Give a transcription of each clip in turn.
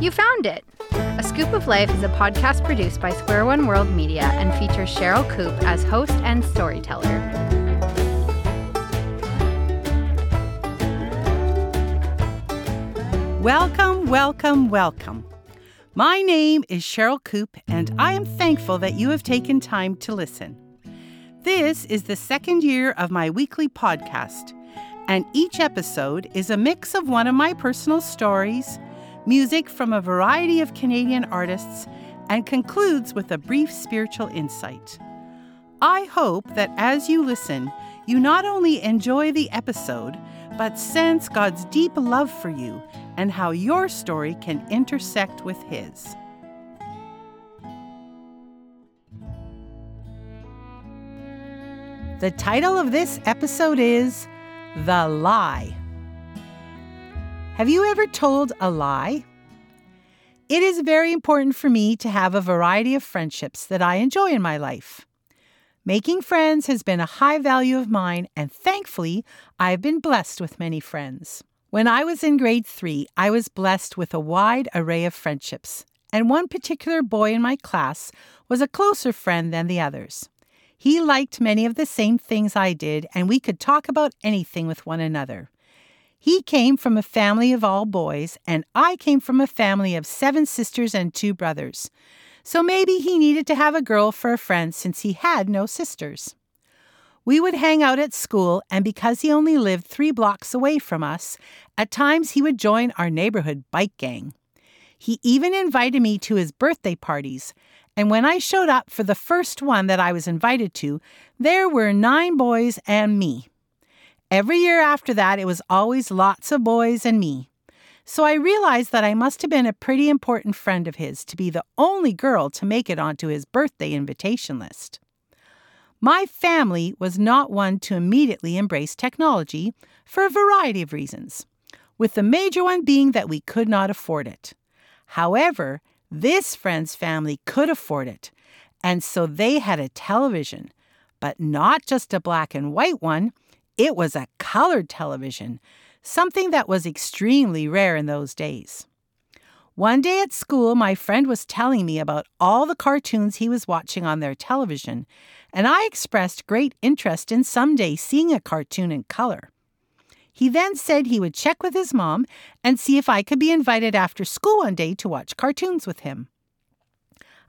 You found it! A Skoop of Life is a podcast produced by Square One World Media and features Sherryl Koop as host and storyteller. Welcome, welcome, welcome. My name is Sherryl Koop, and I am thankful that you have taken time to listen. This is the second year of my weekly podcast, and each episode is a mix of one of my personal stories, music from a variety of Canadian artists, and concludes with a brief spiritual insight. I hope that as you listen, you not only enjoy the episode, but sense God's deep love for you and how your story can intersect with His. The title of this episode is The Lie. Have you ever told a lie? It is very important for me to have a variety of friendships that I enjoy in my life. Making friends has been a high value of mine, and thankfully, I have been blessed with many friends. When I was in grade three, I was blessed with a wide array of friendships, and one particular boy in my class was a closer friend than the others. He liked many of the same things I did, and we could talk about anything with one another. He came from a family of all boys, and I came from a family of seven sisters and two brothers. So maybe he needed to have a girl for a friend since he had no sisters. We would hang out at school, and because he only lived three blocks away from us, at times he would join our neighborhood bike gang. He even invited me to his birthday parties, and when I showed up for the first one that I was invited to, there were nine boys and me. Every year after that, it was always lots of boys and me. So I realized that I must have been a pretty important friend of his to be the only girl to make it onto his birthday invitation list. My family was not one to immediately embrace technology for a variety of reasons, with the major one being that we could not afford it. However, this friend's family could afford it, and so they had a television, but not just a black and white one, it was a colored television, something that was extremely rare in those days. One day at school, my friend was telling me about all the cartoons he was watching on their television, and I expressed great interest in someday seeing a cartoon in color. He then said he would check with his mom and see if I could be invited after school one day to watch cartoons with him.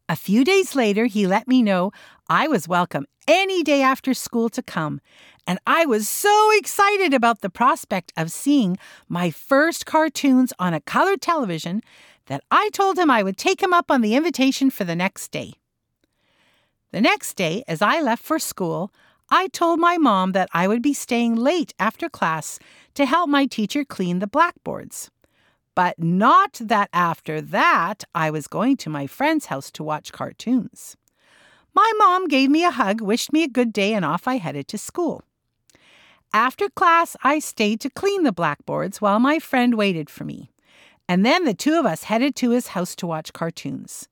A few days later, he let me know I was welcome any day after school to come, and I was so excited about the prospect of seeing my first cartoons on a colored television that I told him I would take him up on the invitation for the next day. The next day, as I left for school, I told my mom that I would be staying late after class to help my teacher clean the blackboards. But not that after that I was going to my friend's house to watch cartoons. My mom gave me a hug, wished me a good day, and off I headed to school. After class, I stayed to clean the blackboards while my friend waited for me. And then the two of us headed to his house to watch cartoons.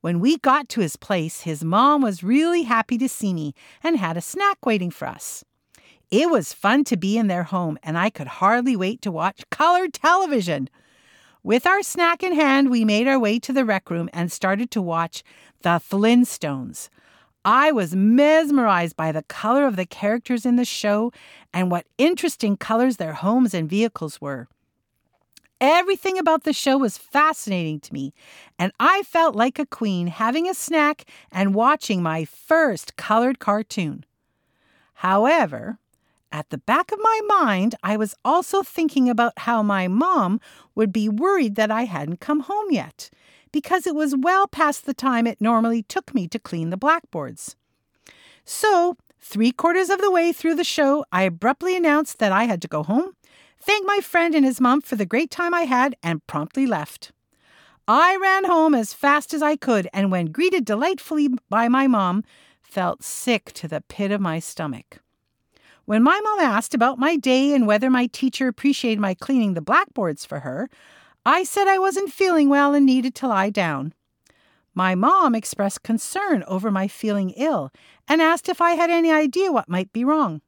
When we got to his place, his mom was really happy to see me and had a snack waiting for us. It was fun to be in their home, and I could hardly wait to watch colored television. With our snack in hand, we made our way to the rec room and started to watch The Flintstones. I was mesmerized by the color of the characters in the show and what interesting colors their homes and vehicles were. Everything about the show was fascinating to me, and I felt like a queen having a snack and watching my first colored cartoon. However, at the back of my mind, I was also thinking about how my mom would be worried that I hadn't come home yet, because it was well past the time it normally took me to clean the blackboards. So, three quarters of the way through the show, I abruptly announced that I had to go home thanked my friend and his mom for the great time I had, and promptly left. I ran home as fast as I could, and when greeted delightfully by my mom, felt sick to the pit of my stomach. When my mom asked about my day and whether my teacher appreciated my cleaning the blackboards for her, I said I wasn't feeling well and needed to lie down. My mom expressed concern over my feeling ill and asked if I had any idea what might be wrong.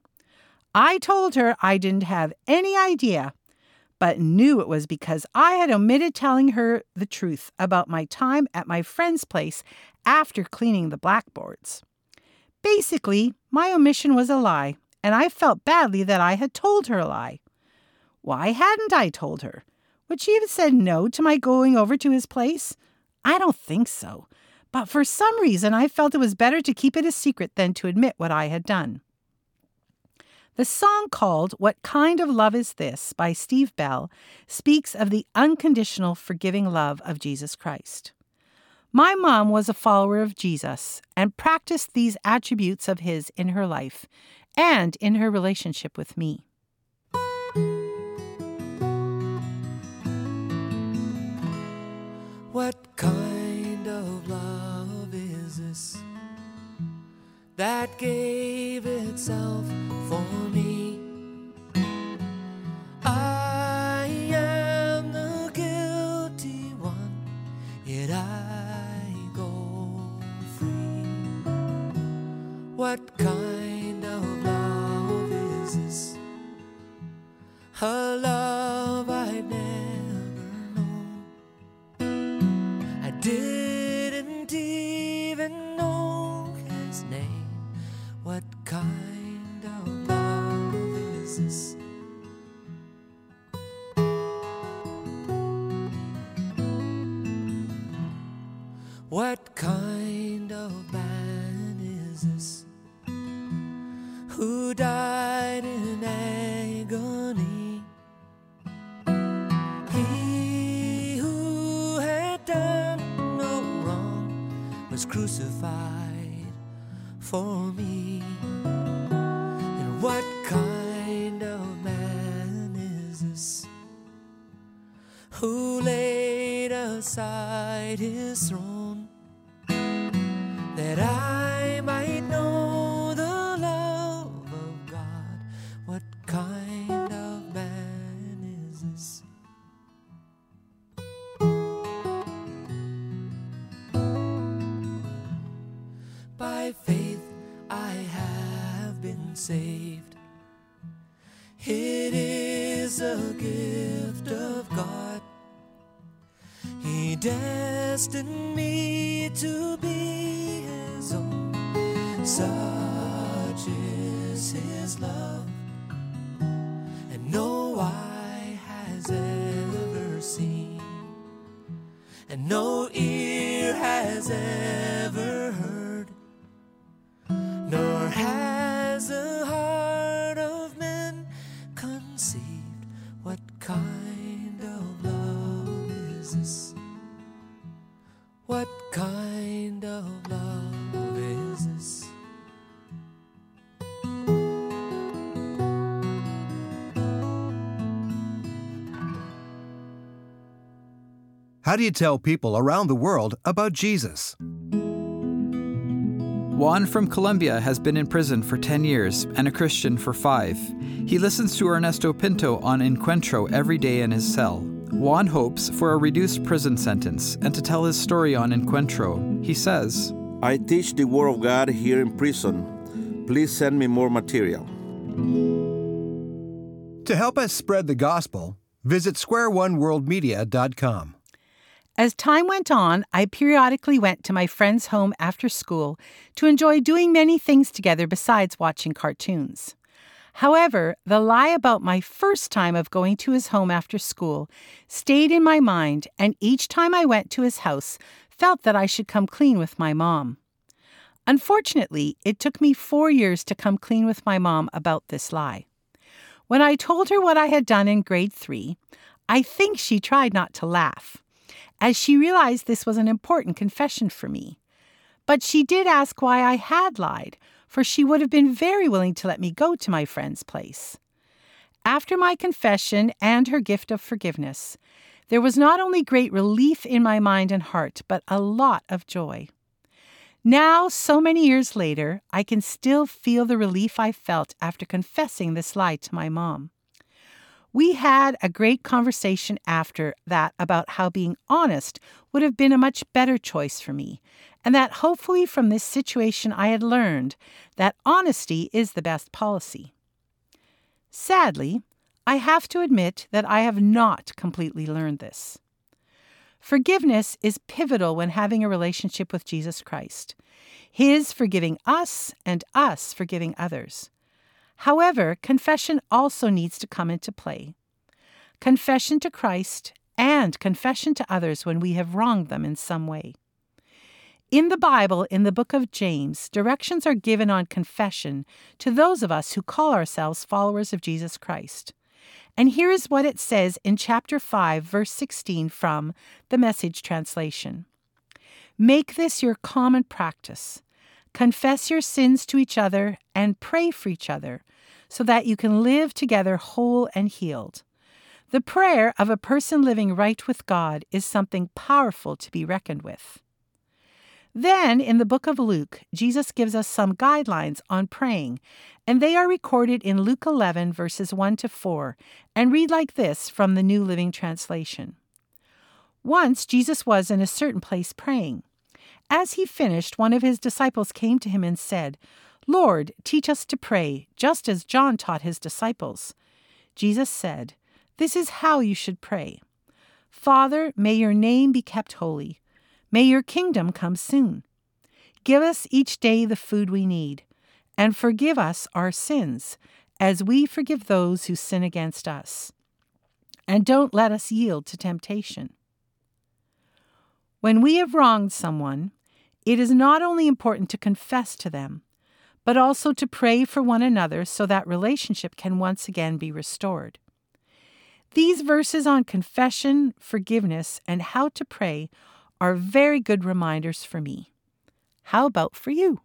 I told her I didn't have any idea, but knew it was because I had omitted telling her the truth about my time at my friend's place after cleaning the blackboards. Basically, my omission was a lie, and I felt badly that I had told her a lie. Why hadn't I told her? Would she have said no to my going over to his place? I don't think so. But for some reason, I felt it was better to keep it a secret than to admit what I had done. The song called What Kind of Love Is This by Steve Bell speaks of the unconditional forgiving love of Jesus Christ. My mom was a follower of Jesus and practiced these attributes of his in her life and in her relationship with me. What kind of love is this that gave itself for me? I am the guilty one, yet I go free. What What kind of love is this? What kind of man is this who died in agony? He who had done no wrong was crucified for me. And what kind of man is this who laid aside his throne gift of God. He destined me to be His own. Such kind of love is this? What kind of love is this? How do you tell people around the world about Jesus? Juan from Colombia has been in prison for 10 years and a Christian for five. He listens to Ernesto Pinto on Encuentro every day in his cell. Juan hopes for a reduced prison sentence and to tell his story on Encuentro. He says, I teach the Word of God here in prison. Please send me more material. To help us spread the gospel, visit squareoneworldmedia.com. As time went on, I periodically went to my friend's home after school to enjoy doing many things together besides watching cartoons. However, the lie about my first time of going to his home after school stayed in my mind, and each time I went to his house, felt that I should come clean with my mom. Unfortunately, it took me four years to come clean with my mom about this lie. When I told her what I had done in grade three, I think she tried not to laugh, as she realized this was an important confession for me. But she did ask why I had lied, for she would have been very willing to let me go to my friend's place. After my confession and her gift of forgiveness, there was not only great relief in my mind and heart, but a lot of joy. Now, so many years later, I can still feel the relief I felt after confessing this lie to my mom. We had a great conversation after that about how being honest would have been a much better choice for me, and that hopefully from this situation I had learned that honesty is the best policy. Sadly, I have to admit that I have not completely learned this. Forgiveness is pivotal when having a relationship with Jesus Christ. His forgiving us and us forgiving others. However, confession also needs to come into play. Confession to Christ and confession to others when we have wronged them in some way. In the Bible, in the book of James, directions are given on confession to those of us who call ourselves followers of Jesus Christ. And here is what it says in chapter 5, verse 16 from the Message translation Make this your common practice. Confess your sins to each other and pray for each other so that you can live together whole and healed. The prayer of a person living right with God is something powerful to be reckoned with. Then, in the book of Luke, Jesus gives us some guidelines on praying, and they are recorded in Luke 11, verses 1 to 4, and read like this from the New Living Translation. Once Jesus was in a certain place praying. As he finished, one of his disciples came to him and said, Lord, teach us to pray, just as John taught his disciples. Jesus said, This is how you should pray Father, may your name be kept holy. May your kingdom come soon. Give us each day the food we need, and forgive us our sins, as we forgive those who sin against us. And don't let us yield to temptation. When we have wronged someone, it is not only important to confess to them, but also to pray for one another so that relationship can once again be restored. These verses on confession, forgiveness, and how to pray are very good reminders for me. How about for you?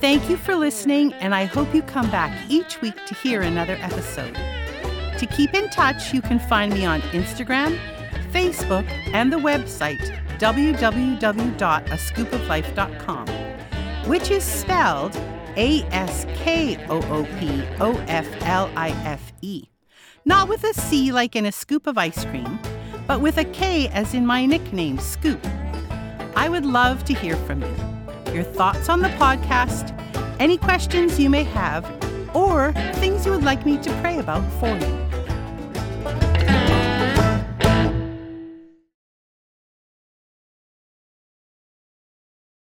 Thank you for listening, and I hope you come back each week to hear another episode. To keep in touch, you can find me on Instagram, Facebook, and the website www.askoopoflife.com, which is spelled A S K O O P O F L I F E. Not with a C like in a scoop of ice cream, but with a K as in my nickname, Skoop. I would love to hear from you. Your thoughts on the podcast, any questions you may have, or things you would like me to pray about for you.